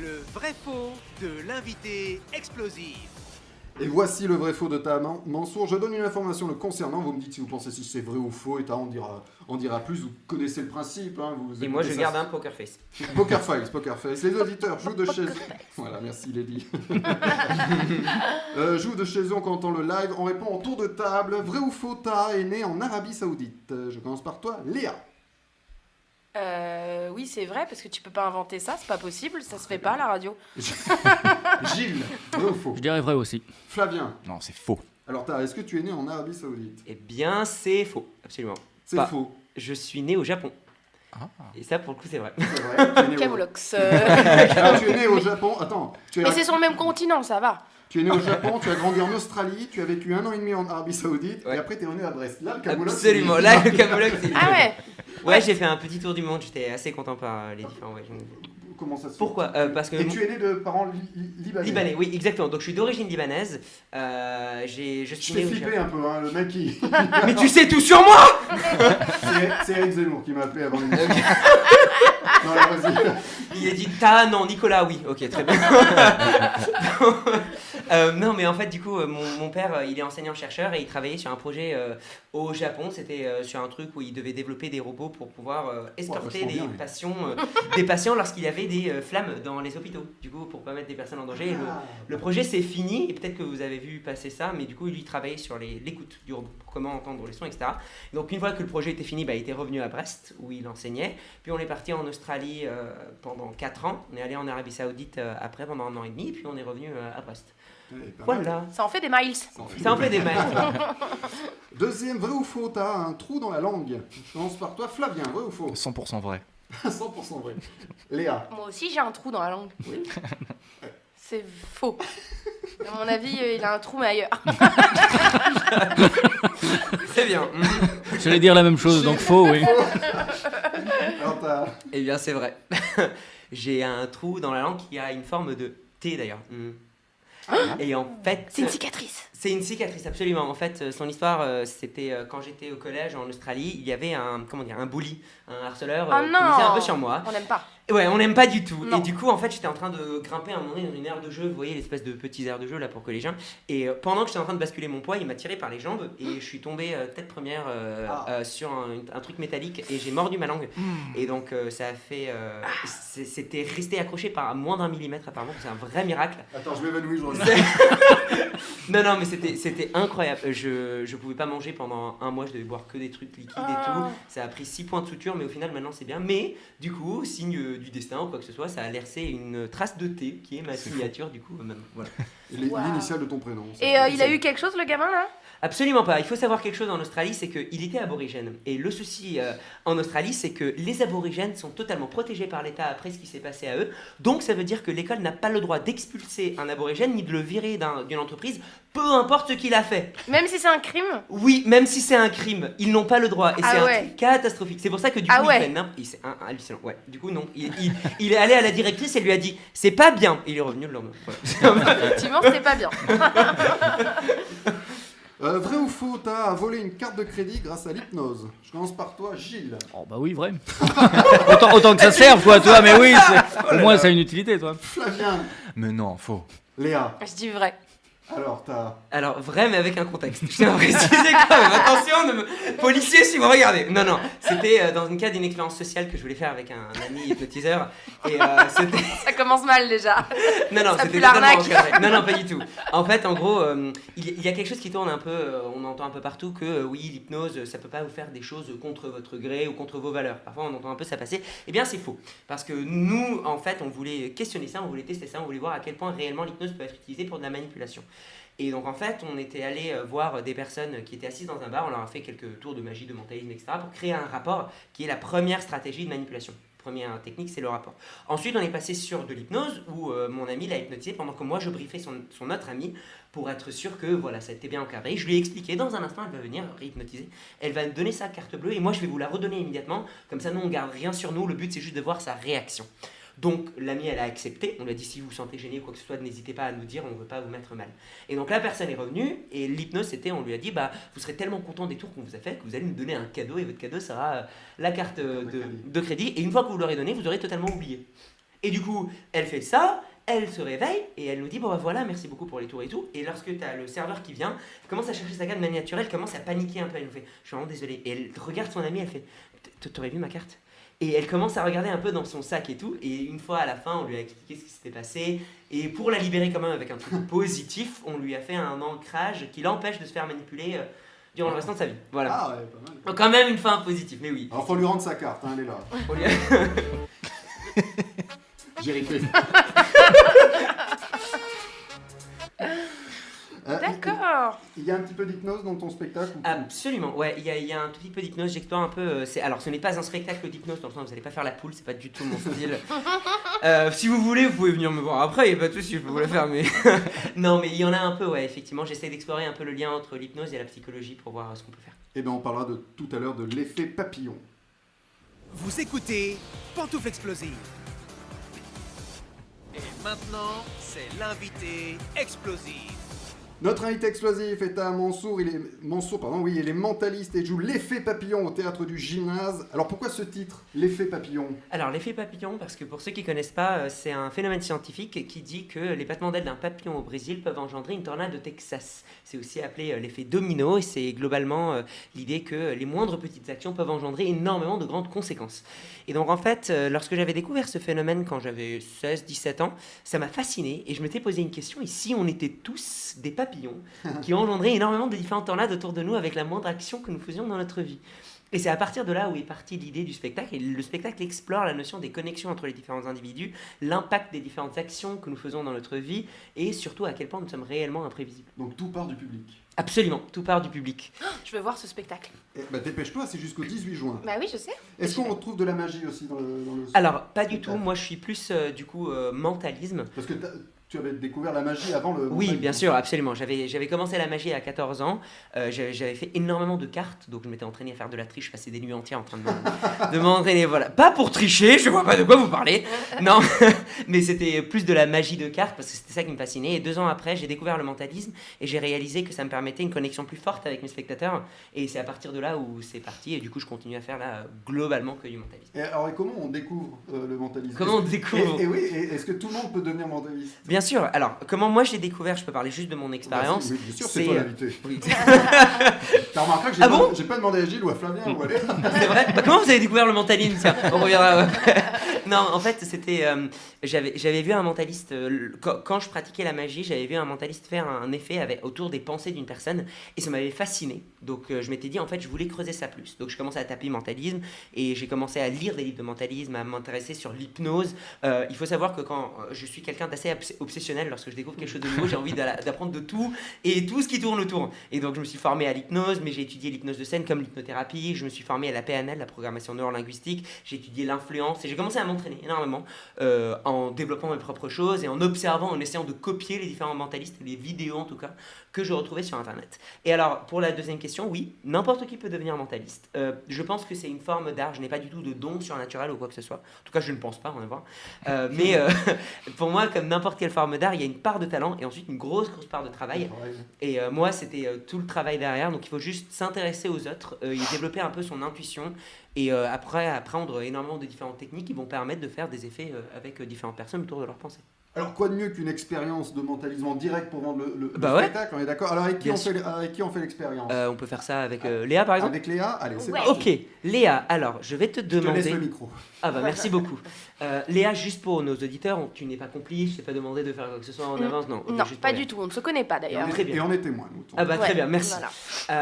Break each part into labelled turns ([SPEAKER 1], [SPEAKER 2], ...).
[SPEAKER 1] Le vrai faux de l'invité explosif.
[SPEAKER 2] Et voici le vrai faux de ta man- Mansour. Je donne une information le concernant. Vous me dites si vous pensez si c'est vrai ou faux. Et ta on dira, on dira plus. Vous connaissez le principe. hein, vous
[SPEAKER 3] Et moi, je
[SPEAKER 2] ça.
[SPEAKER 3] garde un poker face.
[SPEAKER 2] Poker face, poker face. Les auditeurs jouent de chez eux. Voilà, merci Lady. euh, jouent de chez eux, on entend le live. On répond en tour de table. Vrai ou faux, Ta est né en Arabie Saoudite. Je commence par toi, Léa.
[SPEAKER 4] Euh, oui, c'est vrai, parce que tu peux pas inventer ça, c'est pas possible, ça se fait pas à la radio.
[SPEAKER 2] Gilles, vrai ou faux
[SPEAKER 5] Je dirais vrai aussi.
[SPEAKER 2] Flavien.
[SPEAKER 6] Non, c'est faux.
[SPEAKER 2] Alors, Ta, est-ce que tu es né en Arabie Saoudite?
[SPEAKER 3] Eh bien, c'est faux, absolument.
[SPEAKER 2] C'est
[SPEAKER 3] Pas.
[SPEAKER 2] faux.
[SPEAKER 3] Je suis né au Japon.
[SPEAKER 6] Ah.
[SPEAKER 3] Et ça, pour le coup, c'est vrai.
[SPEAKER 2] C'est vrai. Tu es né au-
[SPEAKER 4] Camoulox. euh.
[SPEAKER 2] Ah, tu es né au Japon. Attends, tu es,
[SPEAKER 4] Mais c'est sur le même continent, ça va.
[SPEAKER 2] Tu es né au Japon, tu as grandi en Australie, tu as vécu un an et demi en Arabie Saoudite,
[SPEAKER 3] Ouais.
[SPEAKER 2] et après tu es revenu à Brest. Là, le Camoulox,
[SPEAKER 3] Absolument. Là, le Camoulox, c'est
[SPEAKER 4] Ah ouais
[SPEAKER 3] Ouais, j'ai fait un petit tour du monde. J'étais assez content par euh, les différents voyages.
[SPEAKER 2] Comment ça se fait
[SPEAKER 3] Pourquoi? Euh, Parce que
[SPEAKER 2] Et tu es né de parents li- li- libanais.
[SPEAKER 3] Libanais, oui, exactement. Donc je suis d'origine libanaise. Euh, j'ai, je
[SPEAKER 2] Je
[SPEAKER 3] suis né
[SPEAKER 2] flipper
[SPEAKER 3] Japon.
[SPEAKER 2] un peu, hein, le mec qui.
[SPEAKER 3] Mais tu sais tout sur moi
[SPEAKER 2] c'est Eric Zemmour qui m'a appelé avant l'émission. non, là, vas-y.
[SPEAKER 3] Il a dit Ta, non, Nicolas, oui. Ok, très bien. Euh, non, mais en fait, du coup, euh, mon, mon père, euh, il est enseignant-chercheur et il travaillait sur un projet euh, au Japon. C'était euh, sur un truc où il devait développer des robots pour pouvoir escorter des,
[SPEAKER 2] bien,
[SPEAKER 3] patients, des patients lorsqu'il y avait des flammes dans les hôpitaux. Du coup, pour pas mettre des personnes en danger. Le-
[SPEAKER 2] Ah.
[SPEAKER 3] Le projet c'est fini et peut-être que vous avez vu passer ça, mais du coup lui il travaillait sur l'écoute du robot, comment entendre les sons, etc. Donc une fois que le projet était fini, bah, il était revenu à Brest où il enseignait. Puis on est parti en Australie pendant 4 ans. On est allé en Arabie Saoudite après pendant un an et demi, puis on est revenu à Brest. Voilà.
[SPEAKER 4] Ça en fait des miles.
[SPEAKER 2] Ça en fait
[SPEAKER 3] Ça en fait des mails.
[SPEAKER 2] Deuxième, vrai ou faux, t'as un trou dans la langue. Je commence par toi, Flavien, vrai ou faux
[SPEAKER 6] 100% vrai.
[SPEAKER 2] 100% vrai. Léa.
[SPEAKER 4] Moi aussi, j'ai un trou dans la langue. C'est faux. À mon avis, euh, il a un trou, mais ailleurs.
[SPEAKER 3] c'est bien.
[SPEAKER 5] J'allais dire la même chose, donc faux, oui.
[SPEAKER 2] Alors t'as.
[SPEAKER 3] Eh bien c'est vrai. J'ai un trou dans la langue qui a une forme de T d'ailleurs. Mm. Et en fait,
[SPEAKER 4] C'est une cicatrice.
[SPEAKER 3] C'est une cicatrice, absolument. En fait, euh, son histoire, euh, c'était euh, quand j'étais au collège en Australie, il y avait un, comment dire, un bully, un harceleur
[SPEAKER 4] Oh
[SPEAKER 3] qui un peu sur moi.
[SPEAKER 4] On n'aime pas.
[SPEAKER 3] Ouais, on n'aime pas du tout.
[SPEAKER 4] Non.
[SPEAKER 3] Et du coup, en fait, j'étais en train de grimper à un moment donné dans une aire de jeu, vous voyez l'espèce de petits aires de jeu là pour collégiens. Et pendant que j'étais en train de basculer mon poids, il m'a tiré par les jambes et je suis tombé tête première euh,
[SPEAKER 2] Ah.
[SPEAKER 3] euh, sur un, un truc métallique et j'ai mordu ma langue. Et donc, euh, ça a fait. euh, c'est- C'était resté accroché par moins d'un millimètre apparemment, c'est un vrai miracle.
[SPEAKER 2] Attends, je m'évanouis, je.
[SPEAKER 3] Non, non, mais c'était, c'était incroyable. Je, je pouvais pas manger pendant un mois, je devais boire que des trucs liquides et
[SPEAKER 4] Ah.
[SPEAKER 3] tout. Ça a pris 6 points de suture, mais au final, maintenant, c'est bien. Mais du coup, signe euh, du destin ou quoi que ce soit, ça a laissé une trace de thé qui est ma signature, du coup, euh, même. Voilà.
[SPEAKER 4] Wow.
[SPEAKER 2] L'initiale de ton prénom.
[SPEAKER 4] Et euh, il a eu quelque chose, le gamin, là?
[SPEAKER 3] Absolument pas. Il faut savoir quelque chose en Australie, c'est qu'il était aborigène. Et le souci euh, en Australie, c'est que les aborigènes sont totalement protégés par l'État après ce qui s'est passé à eux. Donc ça veut dire que l'école n'a pas le droit d'expulser un aborigène ni de le virer d'un- d'une entreprise, peu importe ce qu'il a fait.
[SPEAKER 4] Même si c'est un crime?
[SPEAKER 3] Oui, même si c'est un crime, ils n'ont pas le droit. Et
[SPEAKER 4] Ah
[SPEAKER 3] c'est un
[SPEAKER 4] ouais.
[SPEAKER 3] truc catastrophique. C'est pour ça que du
[SPEAKER 4] Ah
[SPEAKER 3] coup,
[SPEAKER 4] ouais.
[SPEAKER 3] il fait n'importe- C'est un, un hallucinant. Ouais. Du coup, non. Il, il- il est allé à la directrice et lui a dit C'est pas bien. Il est revenu le lendemain.
[SPEAKER 4] Effectivement, c'était pas bien.
[SPEAKER 2] Euh, vrai ou faux, t'as volé une carte de crédit grâce à l'hypnose. Je commence par toi, Gilles.
[SPEAKER 5] Oh bah oui, vrai. autant, autant que ça serve, quoi, toi, mais oui, c'est- au moins ça a une utilité, toi.
[SPEAKER 2] Flavien.
[SPEAKER 6] Mais non, faux.
[SPEAKER 2] Léa.
[SPEAKER 4] Je dis vrai.
[SPEAKER 2] Alors t'as.
[SPEAKER 3] Alors, vrai, mais avec un contexte. Je tiens à préciser quand même. Attention, ne me... policier, si vous regardez. Non, non. C'était euh, dans une cas d'une expérience sociale que je voulais faire avec un, ami hypnotiseur. Et euh, c'était.
[SPEAKER 4] Ça commence mal déjà.
[SPEAKER 3] Non, non, c'était totalement. Non, non, pas du tout. En fait, en gros, euh, il y- il y a quelque chose qui tourne un peu, euh, on entend un peu partout que euh, oui, l'hypnose, ça peut pas vous faire des choses contre votre gré ou contre vos valeurs. Parfois, on entend un peu ça passer. Eh bien, c'est faux. Parce que nous, en fait, on voulait questionner ça, on voulait tester ça, on voulait voir à quel point réellement l'hypnose peut être utilisée pour de la manipulation. Et donc, en fait, on était allé euh, voir des personnes qui étaient assises dans un bar, on leur a fait quelques tours de magie, de mentalisme, etc., pour créer un rapport qui est la première stratégie de manipulation. Première technique, c'est le rapport. Ensuite, on est passé sur de l'hypnose où euh, mon ami l'a hypnotisé pendant que moi je briefais son, son autre ami pour être sûr que voilà, ça était bien encadré. Je lui ai expliqué, dans un instant, elle va venir réhypnotiser. Elle va me donner sa carte bleue et moi je vais vous la redonner immédiatement. Comme ça, nous on garde rien sur nous. Le but c'est juste de voir sa réaction. Donc l'ami elle a accepté, on lui a dit si vous vous sentez gêné ou quoi que ce soit, n'hésitez pas à nous dire, on ne veut pas vous mettre mal. Et donc la personne est revenue et l'hypnose c'était, on lui a dit bah vous serez tellement content des tours qu'on vous a fait que vous allez nous donner un cadeau et votre cadeau sera euh, la carte euh, de, de crédit. et une fois que vous l'aurez donné, vous aurez totalement oublié. Et du coup, elle fait ça, elle se réveille et elle nous dit bon bah voilà merci beaucoup pour les tours et tout. Et lorsque tu as le serveur qui vient elle commence à chercher sa carte de manière naturelle elle commence à paniquer un peu. Elle nous fait je suis vraiment désolée. Et elle regarde son ami elle fait t'aurais vu ma carte? Et elle commence à regarder un peu dans son sac et tout et une fois à la fin on lui a expliqué ce qui s'était passé et pour la libérer quand même avec un truc positif on lui a fait un ancrage qui l'empêche de se faire manipuler euh, durant le restant de sa vie voilà
[SPEAKER 2] Ah ouais, pas mal.
[SPEAKER 3] donc quand même une fin positive mais oui
[SPEAKER 2] Alors faut lui rendre sa carte, hein, elle est là. J'ai répété.
[SPEAKER 4] D'accord.
[SPEAKER 2] Il y a un petit peu d'hypnose dans ton spectacle ou-
[SPEAKER 3] Absolument, ouais, il y, a- il y a un tout petit peu d'hypnose, j'explore un peu. euh, c'est- alors, ce n'est pas un spectacle d'hypnose, dans le sens où vous n'allez pas faire la poule, c'est pas du tout mon style. Euh, si vous voulez, vous pouvez venir me voir après, il n'y a pas de souci, je peux vous la faire, mais. non, mais il y en a un peu, ouais, effectivement. J'essaie d'explorer un peu le lien entre l'hypnose et la psychologie pour voir ce qu'on peut faire.
[SPEAKER 2] Eh bien, on parlera de tout à l'heure de l'effet papillon.
[SPEAKER 1] Vous écoutez Pantoufle Explosive. Et maintenant, c'est l'invité explosif.
[SPEAKER 2] Notre invité explosif est à Mansour, il est Mansour, pardon, oui, il est mentaliste et joue l'effet papillon au théâtre du gymnase. Alors pourquoi ce titre, l'effet papillon?
[SPEAKER 3] Alors, l'effet papillon, parce que pour ceux qui connaissent pas, euh, c'est un phénomène scientifique qui dit que les battements d'ailes d'un papillon au Brésil peuvent engendrer une tornade au Texas. C'est aussi appelé euh, l'effet domino, et c'est globalement euh, l'idée que les moindres petites actions peuvent engendrer énormément de grandes conséquences. Et donc, en fait, lorsque j'avais découvert ce phénomène quand j'avais 16-17 ans, ça m'a fasciné, et je m'étais posé une question, et si on était tous des papillons? Qui engendraient énormément de différentes tornades autour de nous avec la moindre action que nous faisions dans notre vie et c'est à partir de là où est partie l'idée du spectacle. Et le spectacle explore la notion des connexions entre les différents individus, l'impact des différentes actions que nous faisons dans notre vie, et surtout à quel point nous sommes réellement imprévisibles.
[SPEAKER 2] Donc tout part du public.
[SPEAKER 3] Absolument, tout part du public.
[SPEAKER 4] Je veux voir ce spectacle.
[SPEAKER 2] Eh ben, dépêche-toi, c'est jusqu'au 18 juin.
[SPEAKER 4] Bah oui, je sais.
[SPEAKER 2] Est-ce qu'on retrouve de la magie aussi dans le... dans le-
[SPEAKER 3] Alors, pas du tout, moi je suis plus euh, du coup euh, mentalisme.
[SPEAKER 2] Parce que tu avais découvert la magie avant le...
[SPEAKER 3] Oui, bien sûr, absolument. J'avais, j'avais commencé la magie à 14 ans. Euh, j'avais, fait énormément de cartes, donc je m'étais entraîné à faire de la triche. Je passais des nuits entières en train de, m'en- de m'entraîner. Voilà. Pas pour tricher, je vois pas de quoi vous parlez. Non, mais c'était plus de la magie de cartes parce que c'était ça qui me fascinait. Et deux ans après, j'ai découvert le mentalisme et j'ai réalisé que ça me permettait une connexion plus forte avec mes spectateurs. Et c'est à partir de là où c'est parti. Et du coup, je continue à faire là globalement que du mentalisme.
[SPEAKER 2] Et alors, et comment on découvre euh, le mentalisme?
[SPEAKER 3] Comment on découvre?
[SPEAKER 2] Et, et oui, est-ce que tout le monde peut devenir mentaliste?
[SPEAKER 3] Bien sûr. Alors, comment moi j'ai découvert Je peux parler juste de mon expérience.
[SPEAKER 2] Vas-y, Oui, bien sûr, c'est toi
[SPEAKER 3] euh,
[SPEAKER 2] l'invité.
[SPEAKER 3] Oui.
[SPEAKER 2] T'as remarqué que j'ai
[SPEAKER 3] Ah bon?
[SPEAKER 2] j'ai pas demandé à Gilles ou à Flavien ou à
[SPEAKER 3] C'est vrai Bah, Comment vous avez découvert le mentalisme? On reviendra. Non, en fait, c'était. euh, j'avais, vu un mentaliste. euh, quand, quand je pratiquais la magie, j'avais vu un mentaliste faire un effet avec, autour des pensées d'une personne et ça m'avait fasciné. Donc, euh, je m'étais dit, en fait, je voulais creuser ça plus. Donc, je commençais à taper mentalisme et j'ai commencé à lire des livres de mentalisme, à m'intéresser sur l'hypnose. Il faut savoir que quand je suis quelqu'un d'assez obs- obsessionnel, lorsque je découvre quelque chose de nouveau, j'ai envie d'a- d'apprendre de tout et tout ce qui tourne autour. Et donc, je me suis formé à l'hypnose, mais j'ai étudié l'hypnose de scène comme l'hypnothérapie. Je me suis formé à la PNL, la programmation neurolinguistique. J'ai étudié l'influence et j'ai commencé à m'entraîner énormément euh, en développant mes propres choses et en observant, en essayant de copier les différents mentalistes, les vidéos en tout cas, que je retrouvais sur Internet. Et alors, pour la deuxième question, oui, n'importe qui peut devenir mentaliste. Euh, je pense que c'est une forme d'art. Je n'ai pas du tout de don surnaturel ou quoi que ce soit. En tout cas, je ne pense pas en avoir. Euh, mais euh, pour moi, comme n'importe quelle forme d'art, il y a une part de talent et ensuite une grosse, grosse part de travail. Et euh, moi, c'était euh, tout le travail derrière. Donc, il faut juste s'intéresser aux autres euh, et développer un peu son intuition. Et après, apprendre énormément de différentes techniques qui vont permettre de faire des effets avec différentes personnes autour de leur pensée.
[SPEAKER 2] Alors, quoi de mieux qu'une expérience de mentalisme en direct pour vendre le, le- le
[SPEAKER 3] Bah ouais.
[SPEAKER 2] spectacle On est d'accord Alors, avec qui, on fait, avec qui on fait l'expérience
[SPEAKER 3] Euh, on peut faire ça avec euh, Léa, par exemple
[SPEAKER 2] Avec Léa Allez, c'est
[SPEAKER 4] Ouais.
[SPEAKER 2] parti.
[SPEAKER 3] Ok, Léa, alors je vais te
[SPEAKER 2] Je te laisse
[SPEAKER 3] demander.
[SPEAKER 2] le micro.
[SPEAKER 3] Ah bah merci beaucoup. Euh, Léa, juste pour nos auditeurs, on- tu n'es pas complice, je t'ai pas demandé de faire quoi que ce soit en
[SPEAKER 4] Mm.
[SPEAKER 3] avance, non.
[SPEAKER 4] non, pas du tout. On ne se connaît pas d'ailleurs.
[SPEAKER 2] on,
[SPEAKER 3] Très
[SPEAKER 2] est,
[SPEAKER 3] bien.
[SPEAKER 2] et on est témoin, nous.
[SPEAKER 3] Ah bah très bien, merci.
[SPEAKER 4] voilà.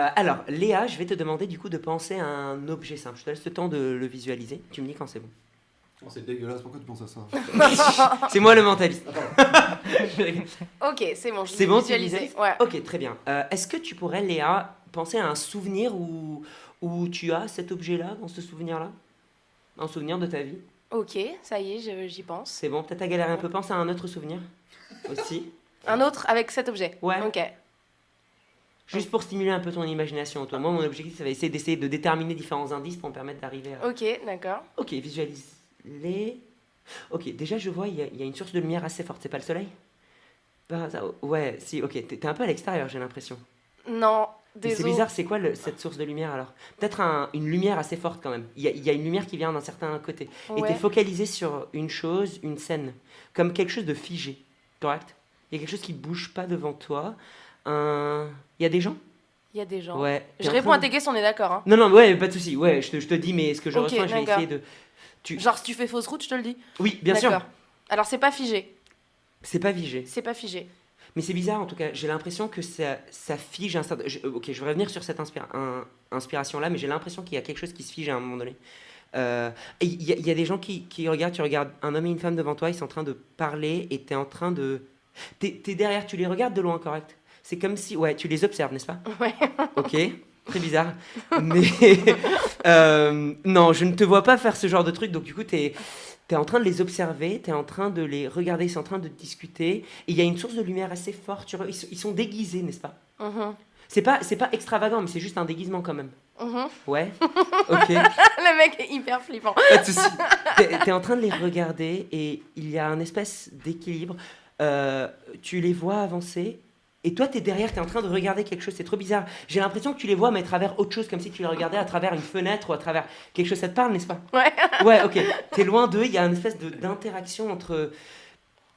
[SPEAKER 3] Euh, alors Léa, je vais te demander du coup de penser à un objet simple. Je te laisse le temps de le visualiser. Tu me dis quand c'est bon.
[SPEAKER 2] Oh, c'est dégueulasse, pourquoi tu penses à ça
[SPEAKER 3] C'est moi le mentaliste.
[SPEAKER 4] Ok, c'est bon. je
[SPEAKER 3] C'est bon, tu
[SPEAKER 4] visualisé.
[SPEAKER 3] disais
[SPEAKER 4] Ouais.
[SPEAKER 3] ok, très bien. Euh, Est-ce que tu pourrais, Léa, penser à un souvenir où, où tu as cet objet-là, dans ce souvenir-là? Un souvenir de ta vie?
[SPEAKER 4] Ok, ça y est, j'y pense.
[SPEAKER 3] C'est bon, peut-être à galérer un peu. Pense à un autre souvenir aussi.
[SPEAKER 4] Un autre avec cet objet.
[SPEAKER 3] Ouais.
[SPEAKER 4] Ok.
[SPEAKER 3] Juste pour stimuler un peu ton imagination. Toi, moi, mon objectif, ça va essayer d'essayer de déterminer différents indices pour me permettre d'arriver à.
[SPEAKER 4] Ok, d'accord.
[SPEAKER 3] Ok, visualise-les. Ok, déjà, je vois, il y, a- il y a une source de lumière assez forte. C'est pas le soleil? Par hasard Ouais, si, ok. T'es un peu à l'extérieur, j'ai l'impression.
[SPEAKER 4] Non, Des
[SPEAKER 3] c'est bizarre, c'est quoi le- cette source de lumière alors? Peut-être un- une lumière assez forte quand même. Il y, a- il y a une lumière qui vient d'un certain côté. Et
[SPEAKER 4] Ouais.
[SPEAKER 3] t'es focalisé sur une chose, une scène, comme quelque chose de figé, correct? Il y a quelque chose qui bouge pas devant toi. Un... Il y a des gens?
[SPEAKER 4] Il y a des gens.
[SPEAKER 3] Ouais.
[SPEAKER 4] Je réponds
[SPEAKER 3] train
[SPEAKER 4] à tes questions, on est d'accord. Hein.
[SPEAKER 3] Non, non, ouais, pas de souci. Ouais, je te, je te dis, mais ce que je
[SPEAKER 4] Ok,
[SPEAKER 3] ressens, je vais essayer de. Tu...
[SPEAKER 4] Genre, si tu fais fausse route, je te le dis.
[SPEAKER 3] Oui, bien sûr.
[SPEAKER 4] Alors, c'est pas figé.
[SPEAKER 3] C'est pas vigé.
[SPEAKER 4] C'est pas figé.
[SPEAKER 3] Mais c'est bizarre en tout cas. J'ai l'impression que ça, ça fige un certain. je- ok, je vais revenir sur cette inspira- un- inspiration-là, mais j'ai l'impression qu'il y a quelque chose qui se fige à un moment donné. Euh, il y, a- il y a des gens qui, qui regardent, tu regardes un homme et une femme devant toi, ils sont en train de parler et tu es en train de. Tu es, derrière, tu les regardes de loin, correct? C'est comme si. Ouais, tu les observes, n'est-ce pas?
[SPEAKER 4] Ouais.
[SPEAKER 3] Ok, très bizarre. Mais. euh, non, je ne te vois pas faire ce genre de truc, donc du coup, tu es. T'es en train de les observer, tu es en train de les regarder, ils sont en train de discuter. Et il y a une source de lumière assez forte. Ils, sont- ils sont déguisés, n'est-ce pas? C'est pas, c'est pas extravagant, mais c'est juste un déguisement quand même.
[SPEAKER 4] Mhm.
[SPEAKER 3] Ouais. Ok.
[SPEAKER 4] Le mec est hyper flippant.
[SPEAKER 3] Pas de souci. T'es, t'es en train de les regarder et il y a un espèce d'équilibre. Euh, tu les vois avancer et toi, t'es derrière, t'es en train de regarder quelque chose. C'est trop bizarre. J'ai l'impression que tu les vois, mais à travers autre chose, comme si tu les regardais à travers une fenêtre ou à travers quelque chose. Ça te parle, n'est-ce pas?
[SPEAKER 4] Ouais.
[SPEAKER 3] Ouais, ok. T'es loin d'eux, il y a une espèce d'interaction entre.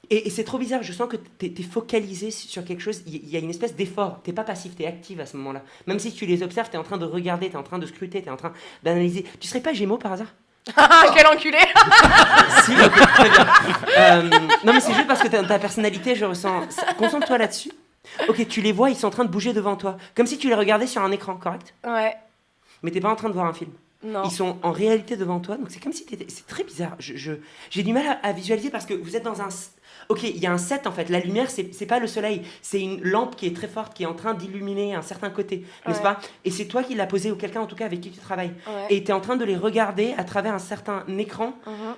[SPEAKER 3] Et, et c'est trop bizarre, je sens que t'es es focalisé sur quelque chose, il y- a une espèce d'effort, t'es pas passif, t'es active à ce moment-là. Même si tu les observes, t'es en train de regarder, t'es en train de scruter, t'es en train d'analyser. Tu serais pas Gémeaux par hasard?
[SPEAKER 4] Ah, quel enculé
[SPEAKER 3] Si, ok, très bien. Euh, non mais c'est juste parce que ta, ta personnalité, je ressens... Concentre-toi là-dessus. Ok, tu les vois, ils sont en train de bouger devant toi. Comme si tu les regardais sur un écran, correct?
[SPEAKER 4] Ouais.
[SPEAKER 3] Mais t'es pas en train de voir un film.
[SPEAKER 4] Non.
[SPEAKER 3] Ils sont en réalité devant toi, donc c'est comme si t'étais... C'est très bizarre. Je, je- j'ai du mal à, à visualiser parce que vous êtes dans un... Ok, il y a un set en fait. La lumière, c'est, pas le soleil. C'est une lampe qui est très forte, qui est en train d'illuminer un certain côté, n'est-ce
[SPEAKER 4] Ouais.
[SPEAKER 3] pas? Et c'est toi qui l'as posé, ou quelqu'un en tout cas avec qui tu travailles.
[SPEAKER 4] Ouais.
[SPEAKER 3] Et t'es en train de les regarder à travers un certain écran.
[SPEAKER 4] Mhm.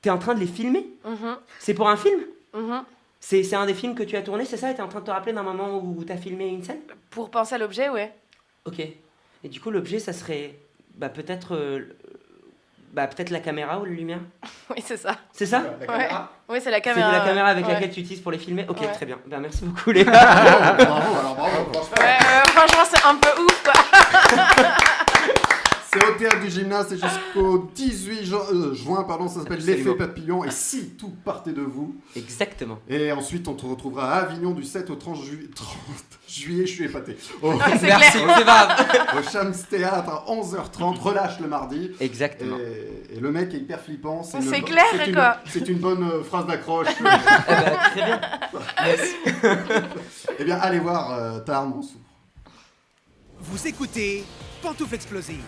[SPEAKER 3] T'es en train de les filmer?
[SPEAKER 4] Mhm.
[SPEAKER 3] C'est pour un film?
[SPEAKER 4] Mhm.
[SPEAKER 3] c'est, c'est un des films que tu as tourné, c'est ça? Et t'es en train de te rappeler d'un moment où t'as filmé une scène?
[SPEAKER 4] Pour penser à l'objet, ouais.
[SPEAKER 3] Ok. Et du coup, l'objet, ça serait bah, peut-être, euh, bah, peut-être la caméra ou la lumière?
[SPEAKER 4] Oui, c'est ça.
[SPEAKER 3] C'est ça?
[SPEAKER 2] La caméra?
[SPEAKER 4] Oui, c'est la
[SPEAKER 3] C'est
[SPEAKER 4] caméra.
[SPEAKER 3] la caméra avec
[SPEAKER 4] ouais.
[SPEAKER 3] laquelle tu utilises pour les filmer? Ok,
[SPEAKER 4] Ouais.
[SPEAKER 3] très bien. Ben, merci beaucoup, les gars.
[SPEAKER 2] Bravo, bravo, alors bravo.
[SPEAKER 4] Ouais, ouais, franchement, c'est un peu ouf, quoi.
[SPEAKER 2] C'est au théâtre du gymnase, c'est jusqu'au 18 ju- euh, juin, pardon, ça s'appelle l'effet papillon. Et si tout partait de vous,
[SPEAKER 3] Exactement.
[SPEAKER 2] Et ensuite, on te retrouvera à Avignon du 7 au 30, ju- 30 juillet, je suis épaté. Au,
[SPEAKER 4] Ouais, c'est
[SPEAKER 3] Merci,
[SPEAKER 4] clair.
[SPEAKER 3] c'est grave.
[SPEAKER 2] au Shams Théâtre à 11h30, relâche le mardi.
[SPEAKER 3] Exactement.
[SPEAKER 2] Et, et le mec est hyper flippant.
[SPEAKER 4] C'est
[SPEAKER 2] une-
[SPEAKER 4] clair,
[SPEAKER 2] c'est une-
[SPEAKER 4] quoi.
[SPEAKER 2] C'est une bonne euh, phrase d'accroche.
[SPEAKER 3] Eh ben, très bien. Merci.
[SPEAKER 2] eh bien, allez voir euh, Mansour.
[SPEAKER 1] Vous écoutez Pantoufle Explosive.